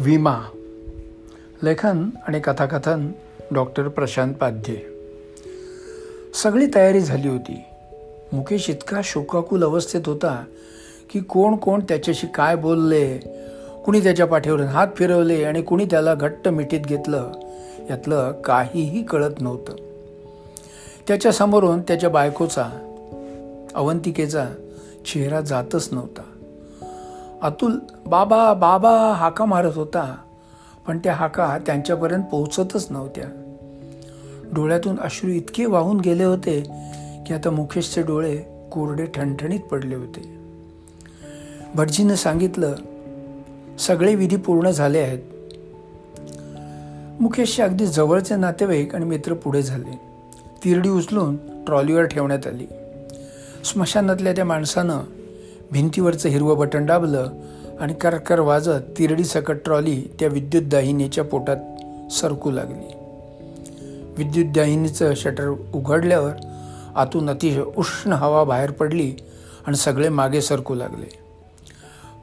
विमा. लेखन आणि कथाकथन डॉक्टर प्रशांत पाध्ये. सगळी तयारी झाली होती. मुकेश इतका शोकाकुल अवस्थेत होता की कोण कोण त्याच्याशी काय बोलले कुणी त्याच्या पाठीवरून हात फिरवले आणि कुणी त्याला घट्ट मिठीत घेतलं यातलं काहीही कळत नव्हतं. त्याच्यासमोरून त्याच्या बायकोचा अवंतिकेचा चेहरा जातच नव्हता. अतुल बाबा बाबा हाका मारत होता. पण त्या हाका त्यांच्यापर्यंत पोहोचतच नव्हत्या. डोळ्यातून अश्रू इतके वाहून गेले होते की आता मुकेशचे डोळे कोरडे ठणठणीत पडले होते. भटजीनं सांगितलं सगळे विधी पूर्ण झाले आहेत. मुकेशचे अगदी जवळचे नातेवाईक आणि मित्र पुढे झाले. तिरडी उचलून ट्रॉलीवर ठेवण्यात आली. स्मशानातल्या त्या माणसानं भिंतीवरचं हिरवं बटन दाबलं आणि करकर वाजत तिरडी सकट ट्रॉली त्या विद्युत दाहिनीच्या पोटात सरकू लागली. विद्युत दाहिनीचं शटर उघडल्यावर आतून अतिशय उष्ण हवा बाहेर पडली आणि सगळे मागे सरकू लागले.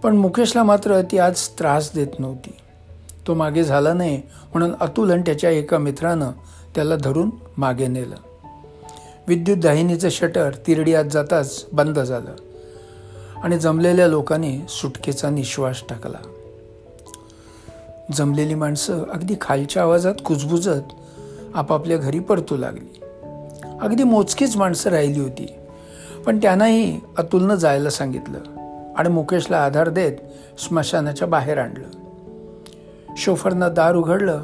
पण मुकेशला मात्र ती आज त्रास देत नव्हती. तो मागे झाला नाही म्हणून अतुल आणि त्याच्या एका मित्रानं त्याला धरून मागे नेलं. विद्युत दाहिनीचं शटर तिरडी आत जाताच बंद झालं. आणि जमलेल्या लोकांनी सुटकेचा निश्वास टाकला. जमलेली माणसं अगदी खालच्या आवाजात कुजबुजत आपापल्या घरी परतू लागली. अगदी मोजकीच माणसं राहिली होती. पण त्यांनाही अतुलनं जायला सांगितलं आणि मुकेशला आधार देत स्मशानाच्या बाहेर आणलं. शोफरनं दार उघडलं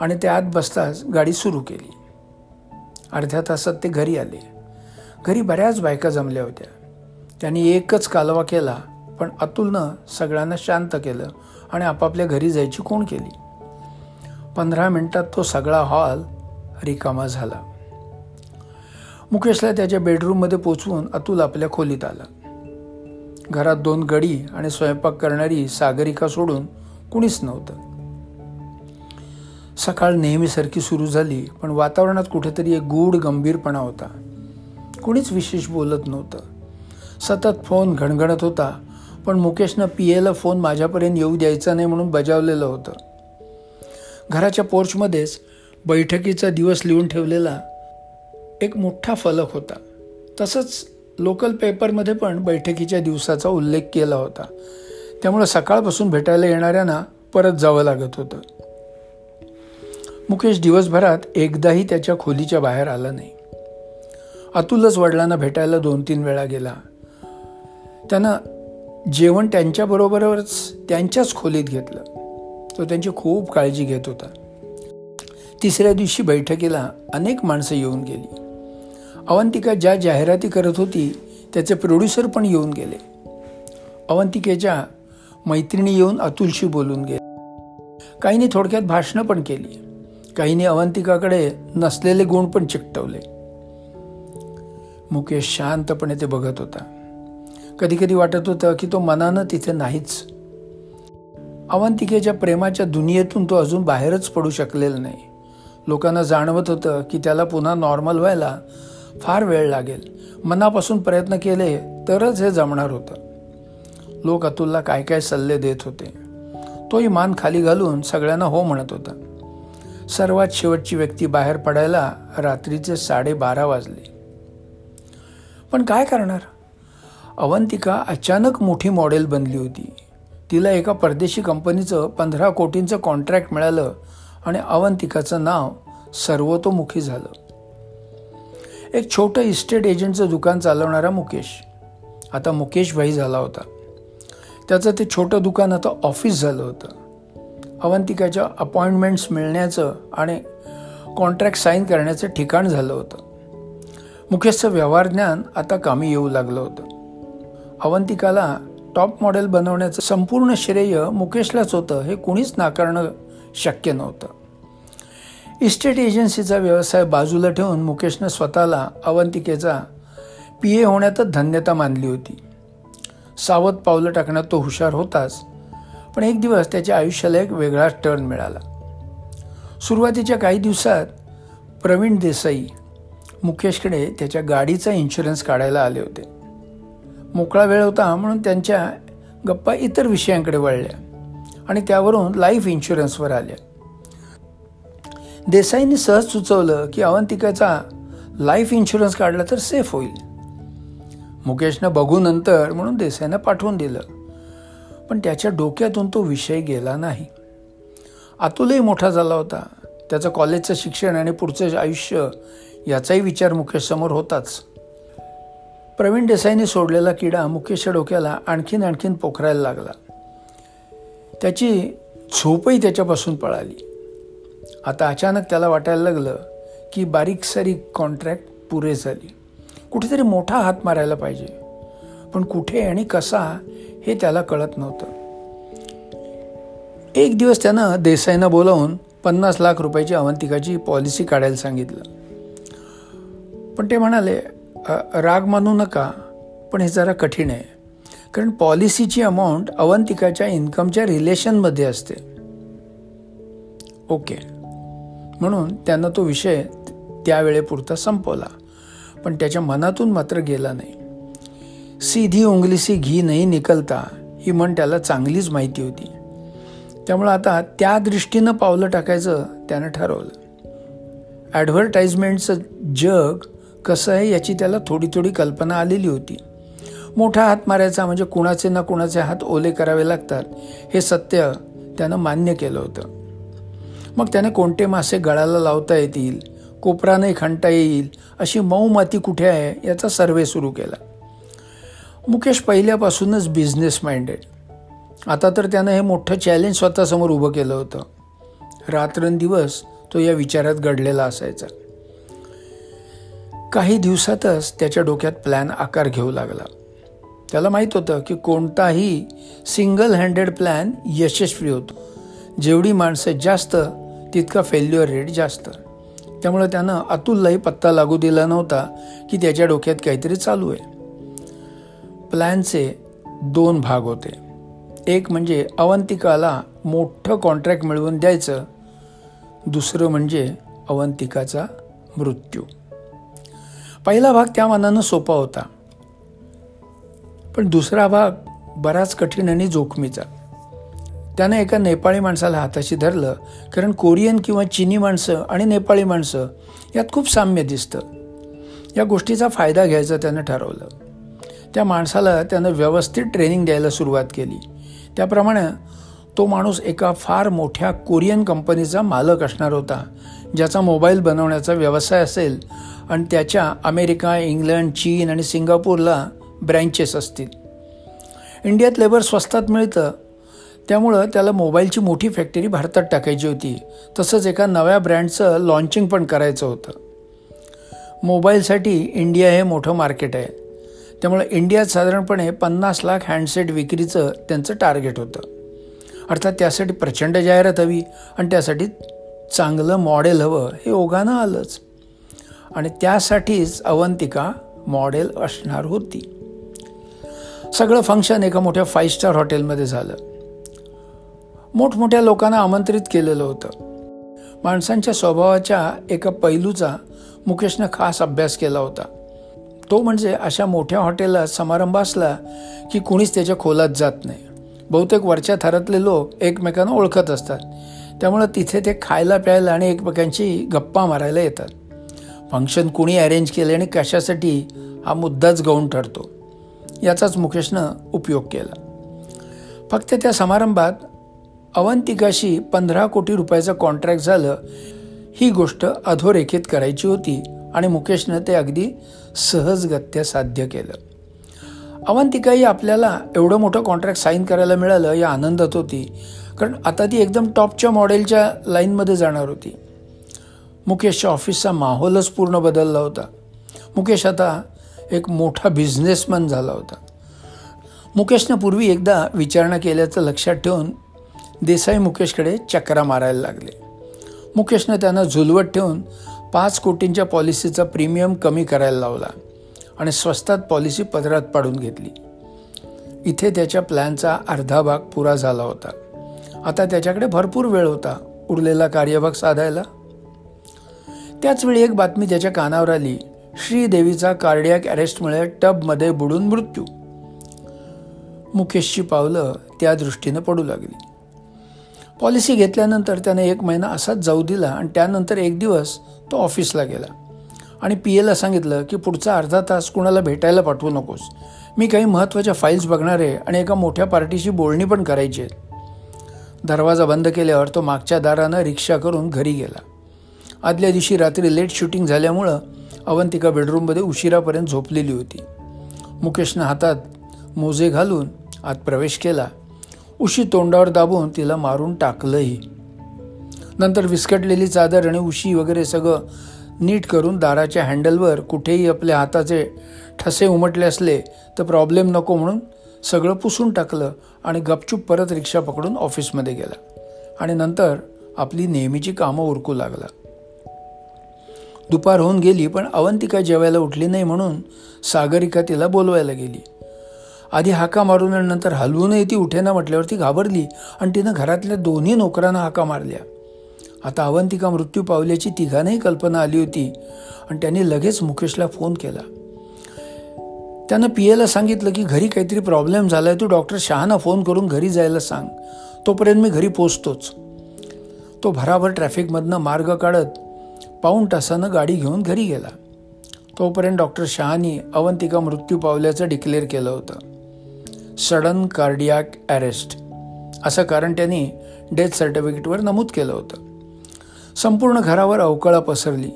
आणि ते आत बसताच गाडी सुरू केली. अर्ध्या तासात ते घरी आले. घरी बऱ्याच बायका जमल्या होत्या. त्यांनी एकच कालवा केला पण अतुलनं सगळ्यांना शांत केलं आणि आपापल्या घरी जायची कोण केली? पंधरा मिनिटात तो सगळा हॉल रिकामा झाला. मुकेशला त्याच्या बेडरूममध्ये पोचवून अतुल आपल्या खोलीत आला. घरात दोन गडी आणि स्वयंपाक करणारी सागरिका सोडून कुणीच नव्हतं. सकाळ नेहमीसारखी सुरू झाली पण वातावरणात कुठेतरी एक गूढ गंभीरपणा होता. कुणीच विशेष बोलत नव्हतं. सतत फोन घणघणत होता पण मुकेशनं पी एला फोन माझ्यापर्यंत येऊ द्यायचा नाही म्हणून बजावलेलं होतं. घराच्या पोर्चमध्येच बैठकीचा दिवस लिहून ठेवलेला एक मोठा फलक होता. तसंच लोकल पेपरमध्ये पण बैठकीच्या दिवसाचा उल्लेख केला होता. त्यामुळं सकाळपासून भेटायला येणाऱ्यांना परत जावं लागत होतं. मुकेश दिवसभरात एकदाही त्याच्या खोलीच्या बाहेर आला नाही. अतुलच वडिलांना भेटायला दोन तीन वेळा गेला. त्यांना जेवण त्यांच्याबरोबरच त्यांच्याच खोलीत घेतलं. तो त्यांची खूप काळजी घेत होता. तिसऱ्या दिवशी बैठकीला अनेक माणसं येऊन गेली. अवंतिका ज्या जाहिराती करत होती त्याचे प्रोड्युसर पण येऊन गेले. अवंतिकेच्या मैत्रिणी येऊन अतुलशी बोलून गेले. काहींनी थोडक्यात भाषणं पण केली. काहींनी अवंतिकाकडे नसलेले गुण पण चिकटवले. मुकेश शांतपणे ते बघत होता. कधी कधी वाटत होतं की तो मनानं तिथे नाहीच. अवंतिकेच्या प्रेमाच्या दुनियेतून तो अजून बाहेरच पडू शकलेला नाही. लोकांना जाणवत होतं की त्याला पुन्हा नॉर्मल व्हायला फार वेळ लागेल. मनापासून प्रयत्न केले तरच हे जमणार होतं. लोक अतुलला काय काय सल्ले देत होते. तोही मान खाली घालून सगळ्यांना हो म्हणत होता. सर्वात शेवटची व्यक्ती बाहेर पडायला रात्रीचे साडेबारा वाजले. पण काय करणार? अवंतिका अचानक मोठी मॉडेल बनली होती. तिला एका परदेशी कंपनीचं पंधरा कोटींचं कॉन्ट्रॅक्ट मिळालं आणि अवंतिकाचं नाव सर्वतोमुखी झालं. एक छोटं इस्टेट एजंटचं दुकान चालवणारा मुकेश. आता मुकेश भाई झाला होता. त्याचं ते छोटं दुकान आता ऑफिस झालं होतं. अवंतिकाच्या अपॉइंटमेंट्स मिळण्याचं आणि कॉन्ट्रॅक्ट साईन करण्याचं ठिकाण झालं होतं. मुकेशचं व्यवहार ज्ञान आता कामी येऊ लागलं होतं. अवंतिकाला टॉप मॉडेल बनवण्याचं संपूर्ण श्रेय मुकेशलाच होतं हे कुणीच नाकारणं शक्य नव्हतं. इस्टेट एजन्सीचा व्यवसाय बाजूला ठेवून मुकेशनं स्वतःला अवंतिकेचा पी ए होण्यातच धन्यता मानली होती. सावध पावलं टाकण्यात तो हुशार होताच पण एक दिवस त्याच्या आयुष्याला एक वेगळाच टर्न मिळाला. सुरुवातीच्या काही दिवसात प्रवीण देसाई मुकेशकडे त्याच्या गाडीचा इन्शुरन्स काढायला आले होते. मोकळा वेळ होता म्हणून त्यांच्या गप्पा इतर विषयांकडे वळल्या आणि त्यावरून लाईफ इन्शुरन्सवर आल्या. देसाईंनी सहज सुचवलं की अवंतिकाचा लाईफ इन्शुरन्स काढला तर सेफ होईल. मुकेशनं बघू नंतर म्हणून देसाईनं पाठवून दिलं. पण त्याच्या डोक्यातून तो विषय गेला नाही. अतुलही मोठा झाला होता. त्याचं कॉलेजचं शिक्षण आणि पुढचं आयुष्य याचाही विचार मुकेशसमोर होताच. प्रवीण देसाईने सोडलेला किडा मुकेशच्या डोक्याला आणखीन आणखीन पोखरायला लागला. त्याची झोपही त्याच्यापासून पळाली. आता अचानक त्याला वाटायला लागलं की बारीक सारीक कॉन्ट्रॅक्ट पुरे झाली. कुठेतरी मोठा हात मारायला पाहिजे. पण कुठे आणि कसा हे त्याला कळत नव्हतं. एक दिवस त्यानं देसाईनं बोलावून पन्नास लाख रुपयाची अवंतिकाची पॉलिसी काढायला सांगितलं. पण ते म्हणाले राग मानू नका पण हे जरा कठीण आहे. कारण पॉलिसीची अमाऊंट अवंतिकाच्या इन्कमच्या रिलेशनमध्ये असते. ओके. म्हणून त्यांना तो विषय त्यावेळेपुरता संपवला. पण त्याच्या मनातून मात्र गेला नाही. सीधी उंगलीसी घी नाही निकलता ही म्हण त्याला चांगलीच माहिती होती. त्यामुळं आता त्या दृष्टीनं पावलं टाकायचं त्यानं ठरवलं. ॲडव्हर्टाईजमेंटचं जग कसं आहे याची त्याला थोडी थोडी कल्पना आलेली होती. मोठा हात मारायचा म्हणजे कुणाचे ना कुणाचे हात ओले करावे लागतात हे सत्य त्यानं मान्य केलं होतं. मग त्याने कोणते मासे गळाला लावता येतील कोपराने खणता येईल अशी मऊ माती कुठे आहे याचा सर्वे सुरू केला. मुकेश पहिल्यापासूनच बिझनेस माइंडेड आता तर त्यानं हे मोठं चॅलेंज स्वतःसमोर उभं केलं होतं. रात्रंदिवस तो या विचारात घडलेला असायचा. काही दिवसातच त्याच्या डोक्यात प्लॅन आकार घेऊ लागला. त्याला माहीत होतं की कोणताही सिंगल हँडेड प्लॅन यशस्वी होतो. जेवढी माणसं जास्त तितका फेल्युअर रेट जास्त. त्यामुळे त्यानं अतुललाही पत्ता लागू दिला नव्हता की त्याच्या डोक्यात काहीतरी चालू आहे. प्लॅनचे दोन भाग होते. एक म्हणजे अवंतिकाला मोठं कॉन्ट्रॅक्ट मिळवून द्यायचं. दुसरं म्हणजे अवंतिकाचा मृत्यू. पहिला भाग त्या मानानं सोपा होता. पण दुसरा भाग बराच कठीण आणि जोखमीचा. त्यानं एका नेपाळी माणसाला हाताशी धरलं कारण कोरियन किंवा चिनी माणसं आणि नेपाळी माणसं यात खूप साम्य दिसतं. या गोष्टीचा फायदा घ्यायचा त्यानं ठरवलं. त्या माणसाला त्यानं व्यवस्थित ट्रेनिंग द्यायला सुरुवात केली. त्याप्रमाणे तो माणूस एका फार मोठ्या कोरियन कंपनीचा मालक असणार होता ज्याचा मोबाईल बनवण्याचा व्यवसाय असेल आणि त्याच्या अमेरिका इंग्लंड चीन आणि सिंगापूरला ब्रँचेस असतील. इंडियात लेबर स्वस्तात मिळतं. त्यामुळं त्याला मोबाईलची मोठी फॅक्टरी भारतात टाकायची होती. तसंच एका नव्या ब्रँडचं लॉन्चिंग पण करायचं होतं. मोबाईलसाठी इंडिया हे मोठं मार्केट आहे. त्यामुळे इंडियात साधारणपणे पन्नास लाख हँडसेट विक्रीचं त्यांचं टार्गेट होतं. अर्थात त्यासाठी प्रचंड जाहिरात हवी आणि त्यासाठी चांगलं मॉडेल हवं हे ओघानं आलंच. आणि त्यासाठीच अवंतिका मॉडेल असणार होती. सगळं फंक्शन एका मोठ्या फाईव्ह स्टार हॉटेलमध्ये झालं. मोठमोठ्या लोकांना आमंत्रित केलेलं होतं. माणसांच्या स्वभावाच्या एका पैलूचा मुकेशनं खास अभ्यास केला होता. तो म्हणजे अशा मोठ्या हॉटेलला समारंभ असला की कुणीच त्याच्या खोलात जात नाही. बहुतेक वरच्या थरातले लोक एकमेकांना ओळखत असतात. त्यामुळं तिथे ते खायला प्यायला आणि एकमेकांची गप्पा मारायला येतात. फंक्शन कुणी अरेंज केले आणि कशासाठी हा मुद्दाच गौण ठरतो. याचाच मुकेशनं उपयोग केला. फक्त त्या समारंभात अवंतिकाशी पंधरा कोटी रुपयाचं कॉन्ट्रॅक्ट झालं ही गोष्ट अधोरेखित करायची होती आणि मुकेशनं ते अगदी सहजगत्या साध्य केलं. अवंतिकाही आपल्याला एवढं मोठं कॉन्ट्रॅक्ट साईन करायला मिळालं या आनंदात होती. कारण आता ती एकदम टॉपच्या मॉडेलच्या लाईनमध्ये जाणार होती. मुकेशच्या ऑफिसचा माहोलच पूर्ण बदलला होता. मुकेश आता एक मोठा बिझनेसमॅन झाला होता. मुकेशनं पूर्वी एकदा विचारणा केल्याचं लक्षात ठेवून देसाई मुकेशकडे चक्रा मारायला लागले. मुकेशनं त्यांना झुलवत ठेवून पाच कोटींच्या पॉलिसीचा प्रीमियम कमी करायला लावला. आणि स्वस्तात पॉलिसी पदरात पाडून घेतली. इथे त्याच्या प्लॅनचा अर्धा भाग पुरा झाला होता. आता त्याच्याकडे भरपूर वेळ होता उरलेला कार्यभाग साधायला. त्याचवेळी एक बातमी त्याच्या कानावर आली. श्रीदेवीचा कार्डियाक अरेस्टमुळे टबमध्ये बुडून मृत्यू. मुकेशची पावलं त्या दृष्टीनं पडू लागली. पॉलिसी घेतल्यानंतर त्याने एक महिना असाच जाऊ दिला आणि त्यानंतर एक दिवस तो ऑफिसला गेला. आणि पी एला सांगितलं की पुढचा अर्धा तास कुणाला भेटायला पाठवू नकोस. मी काही महत्त्वाच्या फाईल्स बघणार आहे आणि एका मोठ्या पार्टीशी बोलणी पण करायची. आहे दरवाजा बंद केल्यावर तो मागच्या दारानं रिक्षा करून घरी गेला. आदल्या दिवशी रात्री लेट शूटिंग झाल्यामुळं अवंतिका बेडरूममध्ये उशिरापर्यंत झोपलेली होती. मुकेशनं हातात मोजे घालून आत प्रवेश केला. उशी तोंडावर दाबून तिला मारून टाकलंही. नंतर विस्कटलेली चादर आणि उशी वगैरे सगळं नीट करून दाराच्या हँडलवर कुठेही आपल्या हाताचे ठसे उमटले असले तर प्रॉब्लेम नको म्हणून सगळं पुसून टाकलं आणि गपचूप परत रिक्षा पकडून ऑफिसमध्ये गेला. आणि नंतर आपली नेहमीची कामं उरकू लागला. दुपार होऊन गेली पण अवंतिका जेवायला उठली नाही म्हणून सागरिका तिला बोलवायला गेली. आधी हाका मारून नंतर हलवूनही ती उठेना म्हटल्यावर ती घाबरली आणि तिनं घरातल्या दोन्ही नोकरांना हाका मारल्या. आता अवंतिका मृत्यू पावल्याची तिघांनाही कल्पना आली होती आणि त्यांनी लगेच मुकेशला फोन केला. त्यानं पी एला सांगितलं की घरी काहीतरी प्रॉब्लेम झाला आहे तू डॉक्टर शहाना फोन करून घरी जायला सांग. तोपर्यंत मी घरी पोचतोच. तो भराभर ट्रॅफिकमधनं मार्ग काढत पाऊण तासानं गाडी घेऊन घरी गेला. तोपर्यंत डॉक्टर शहानी अवंतिका मृत्यू पावल्याचं डिक्लेअर केलं होतं. Sudden cardiac arrest. असं कारण त्यांनी डेथ सर्टिफिकेटवर नमूद केलं होतं. संपूर्ण घरावर अवकळा पसरली.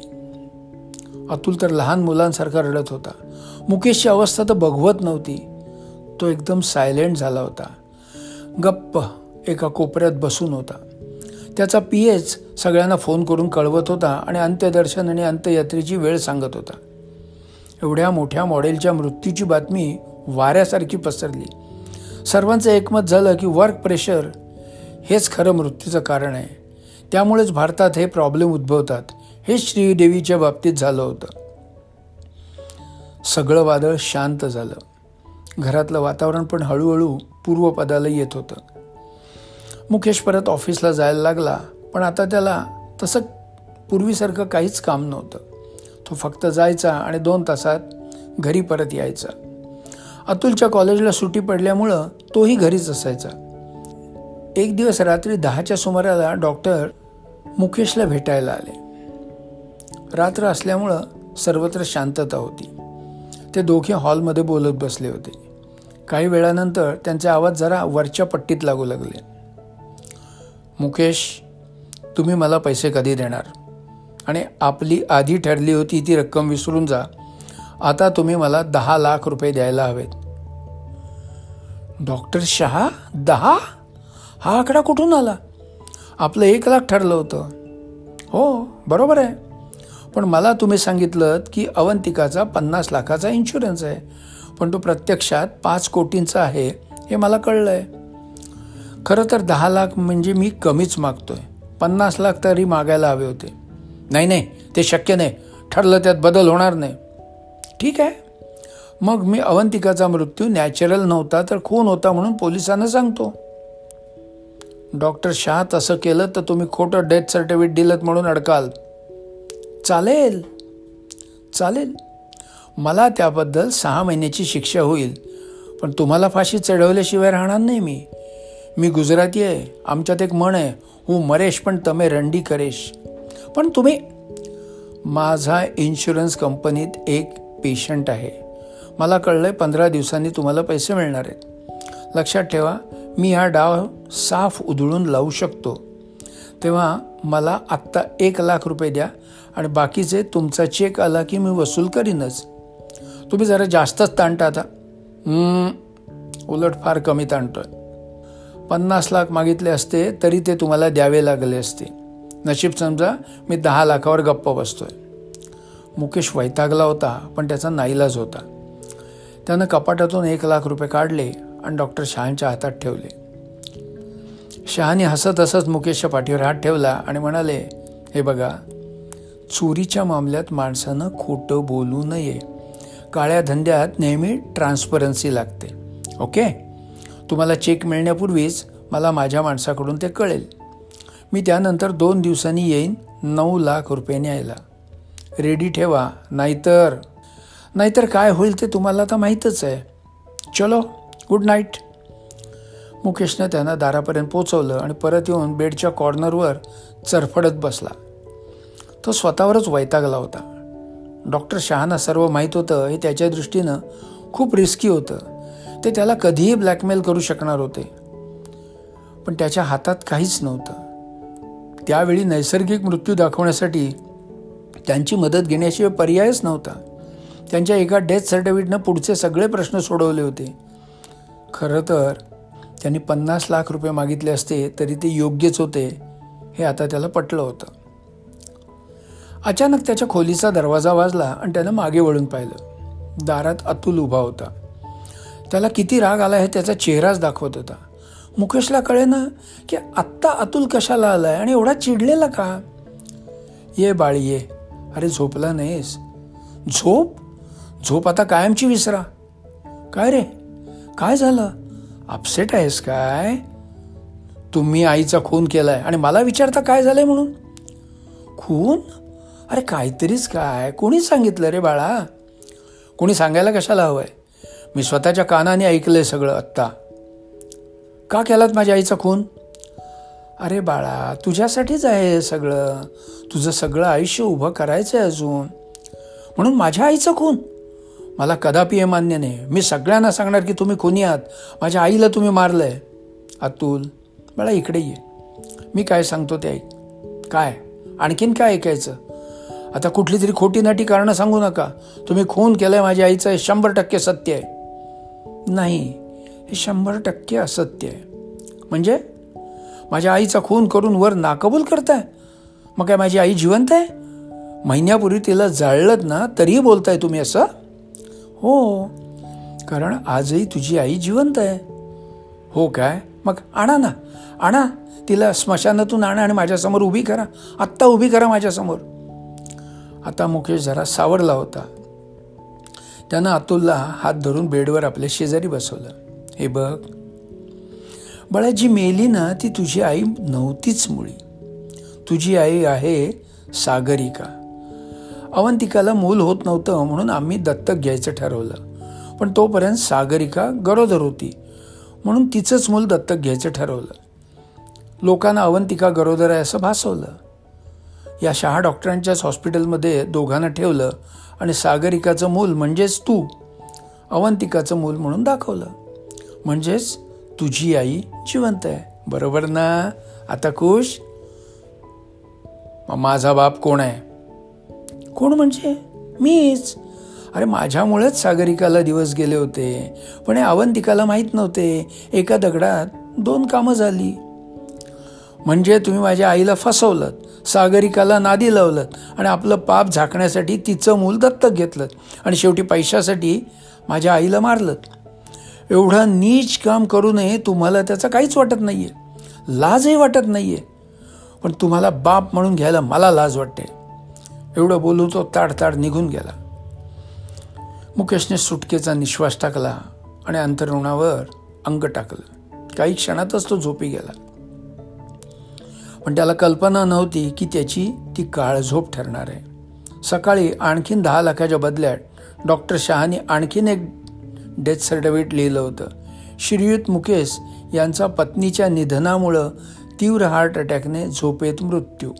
अतुल तर लहान मुलांसारखा रडत होता. मुकेशची अवस्था तर बघवत नव्हती. तो एकदम सायलेंट झाला होता. गप्प एका कोपऱ्यात बसून होता. त्याचा पी एच सगळ्यांना फोन करून कळवत होता आणि अंत्यदर्शन आणि अंत्ययात्रेची वेळ सांगत होता. एवढ्या मोठ्या मॉडेलच्या मृत्यूची बातमी वाऱ्यासारखी पसरली. सर्वांचं एकमत झालं की वर्क प्रेशर हेच खरं मृत्यूचं कारण आहे. त्यामुळेच भारतात हे प्रॉब्लेम उद्भवतात. हे श्रीदेवीच्या बाबतीत झालं होतं. सगळं वादळ शांत झालं. घरातलं वातावरण पण हळूहळू पूर्वपदाला येत होतं. मुकेश परत ऑफिसला जायला लागला पण आता त्याला तसं पूर्वीसारखं काहीच काम नव्हतं. तो फक्त जायचा आणि दोन तासात घरी परत यायचा. अतुलच्या कॉलेजला सुट्टी पडल्यामुळं तोही घरीच असायचा. एक दिवस रात्री दहाच्या सुमाराला डॉक्टर मुकेशला भेटायला आले. रात्र असल्यामुळं सर्वत्र शांतता होती. ते दोघे हॉलमध्ये बोलत बसले होते. काही वेळानंतर त्यांचे आवाज जरा वरच्या पट्टीत लागू लागले. मुकेश तुम्ही मला पैसे कधी देणार? आणि आपली आधी ठरली होती ती रक्कम विसरून जा. आता तुम्ही मला दहा लाख रुपये द्यायला हवेत. डॉक्टर शहा दहा? हा आकडा कुठून आला? आपलं एक लाख ठरलं होतं. हो बरोबर आहे. पण मला तुम्ही सांगितलं की अवंतिकाचा पन्नास लाखाचा इन्शुरन्स आहे. पण तो प्रत्यक्षात पाच कोटींचा आहे हे मला कळलं आहे खरं तर दहा लाख म्हणजे मी कमीच मागतोय. पन्नास लाख तरी मागायला हवे होते. नाही नाही ते शक्य नाही. ठरलं त्यात बदल होणार नाही. ठीक आहे. मग मी अवंतिकाचा मृत्यू नॅचरल नव्हता तर खून होता म्हणून पोलिसांना सांगतो. डॉक्टर शाह तसं केलं तर तुम्ही खोटं डेथ सर्टिफिकेट दिलं म्हणून अडकाल. चालेल. चालेल. मला त्याबद्दल सहा महिन्याची शिक्षा होईल पण तुम्हाला फाशी चढवल्याशिवाय राहणार नाही मी. मी गुजराती आहे आमच्यात एक म्हण आहे हू मरेश पण तमे रंडी करेश. पण तुम्ही माझा इन्शुरन्स कंपनीत एक पेशंट आहे. मला कळलं आहे पंधरा दिवसांनी तुम्हाला पैसे मिळणार आहेत. लक्षात ठेवा मी हा डाव साफ उधळून लावू शकतो. तेव्हा मला आत्ता एक लाख रुपये द्या आणि बाकीचे तुमचा चेक आला की मी वसूल करीनच. तुम्ही जरा जास्तच ताणता. आता उलट फार कमी ताणतोय. पन्नास लाख मागितले असते तरी ते तुम्हाला द्यावे लागले असते. नशीब समजा मी दहा लाखावर गप्प बसतोय. मुकेश वैतागला होता पण त्याचा नाईलाज होता. त्यानं कपाटातून एक लाख रुपये काढले आणि डॉक्टर शहांच्या हातात ठेवले. शहाने हसत हसत मुकेशच्या पाठीवर हात ठेवला आणि म्हणाले हे बघा चोरीच्या मामल्यात माणसानं खोटं बोलू नये. काळ्या धंद्यात नेहमी ट्रान्सपरन्सी लागते. ओके? तुम्हाला चेक मिळण्यापूर्वीच मला माझ्या माणसाकडून ते कळेल. मी त्यानंतर दोन दिवसांनी येईन नऊ लाख रुपये न्यायला रेडी ठेवा नाहीतर नाहीतर काय होईल ते तुम्हाला आता माहीतच आहे. चलो गुड नाईट मुकेशनं त्यांना दारापर्यंत पोचवलं आणि परत येऊन बेडच्या कॉर्नरवर चरफडत बसला. तो स्वतःवरच वैतागला होता. डॉक्टर शहाना सर्व माहीत होतं हे त्याच्या दृष्टीनं खूप रिस्की होतं. ते त्याला कधीही ब्लॅकमेल करू शकणार होते. पण त्याच्या हातात काहीच नव्हतं. त्यावेळी नैसर्गिक मृत्यू दाखवण्यासाठी त्यांची मदत घेण्याशिवाय पर्यायच नव्हता. त्यांच्या एका डेथ सर्टिफिकेटनं पुढचे सगळे प्रश्न सोडवले होते. खरं तर त्यांनी पन्नास लाख रुपये मागितले असते तरी ते योग्यच होते हे आता त्याला पटलं होतं. अचानक त्याच्या खोलीचा दरवाजा वाजला आणि त्यानं मागे वळून पाहिलं. दारात अतुल उभा होता. त्याला किती राग आला हे त्याचा चेहराच दाखवत होता. मुकेशला कळे ना की आत्ता अतुल कशाला आलाय आणि एवढा चिडलेला का? ये बाळी ये. अरे झोपला नाहीस. झोप? झोप आता कायमची विसरा. काय रे? काय झालं? अपसेट आहेस काय? तुम्ही आईचा खून केलाय. आणि मला विचारता काय झालंय म्हणून? खून? अरे काहीतरीच काय? कोणी सांगितलं रे बाळा? कोणी सांगायला कशाला हवंय? मी स्वतःच्या कानाने ऐकलंय सगळं आत्ता. का केलात माझ्या आईचा खून? अरे बाळा तुझ्यासाठीच आहे हे सगळं. तुझं सगळं आयुष्य उभं करायचं आहे अजून. म्हणून माझ्या आईचं खून? मला कदापि हे मान्य नाही. मी सगळ्यांना सांगणार की तुम्ही कोणी आहात. माझ्या आईला तुम्ही मारलंय. अतुल मला इकडे ये. मी काय सांगतो ते ऐक. काय? आणखीन काय ऐकायचं? आता कुठली तरी खोटी नाटी कारणं सांगू नका. तुम्ही खून केलंय माझ्या आईचं हे शंभर टक्के सत्य आहे. नाही हे शंभर टक्के असत्य आहे. म्हणजे? माझ्या आईचा खून करून वर नाकबूल करताय? मग काय माझी आई जिवंत आहे? महिन्यापूर्वी तिला जाळलत ना तरीही बोलताय तुम्ही असं? हो. कारण आजही तुझी आई जिवंत आहे. हो काय? मग आणा ना. आणा. तिला स्मशानातून आणा आणि माझ्यासमोर उभी करा. आत्ता उभी करा माझ्यासमोर. आता मुकेश जरा सावरला होता. त्यानं अतुलला हात धरून बेडवर आपल्या शेजारी बसवलं. हे बघ. बाळा जी मेली ना ती तुझी आई नव्हतीच मुळी. तुझी आई आहे सागरिका. अवंतिकाला मूल होत नव्हतं म्हणून आम्ही दत्तक घ्यायचं ठरवलं. पण तोपर्यंत सागरिका गरोदर होती म्हणून तिचंच मूल दत्तक घ्यायचं ठरवलं. लोकांना अवंतिका गरोदर आहे असं भासवलं. या शहा डॉक्टरांच्याच हॉस्पिटलमध्ये दोघांना ठेवलं आणि सागरिकाचं मूल म्हणजेच तू अवंतिकाचं मूल म्हणून दाखवलं. म्हणजेच तुझी आई जिवंत आहे. बरोबर ना? आता खुश? माझा बाप कोण आहे? कोण म्हणजे? मीच. अरे माझ्यामुळेच सागरिकाला दिवस गेले होते. पण हे अवंतिकाला माहीत नव्हते. एका दगडात दोन कामं झाली. म्हणजे तुम्ही माझ्या आईला फसवलं सागरिकाला नादी लावलं आणि आपलं पाप झाकण्यासाठी तिचं मूल दत्तक घेतलं आणि शेवटी पैशासाठी माझ्या आईला मारलं एवढं नीच काम करू नये तुम्हाला त्याचं काहीच वाटत नाही आहे लाजही वाटत नाही आहे पण तुम्हाला बाप म्हणून घ्यायला मला लाज वाटते. एवढं बोलून तो ताडताड निघून गेला. मुकेशने सुटकेचा निश्वास टाकला आणि अंतरुणावर अंग टाकलं. काही क्षणातच तो झोपी गेला. पण त्याला कल्पना नव्हती की त्याची ती काळ झोप ठरणार आहे. सकाळी आणखीन दहा लाखाच्या बदल्यात डॉक्टर शहानी आणखीन एक डेथ सर्टिफिकेट लिहिलं होतं. श्रीयुत मुकेश यांचा पत्नीच्या निधनामुळं तीव्र हार्ट अटॅकने झोपेत मृत्यू.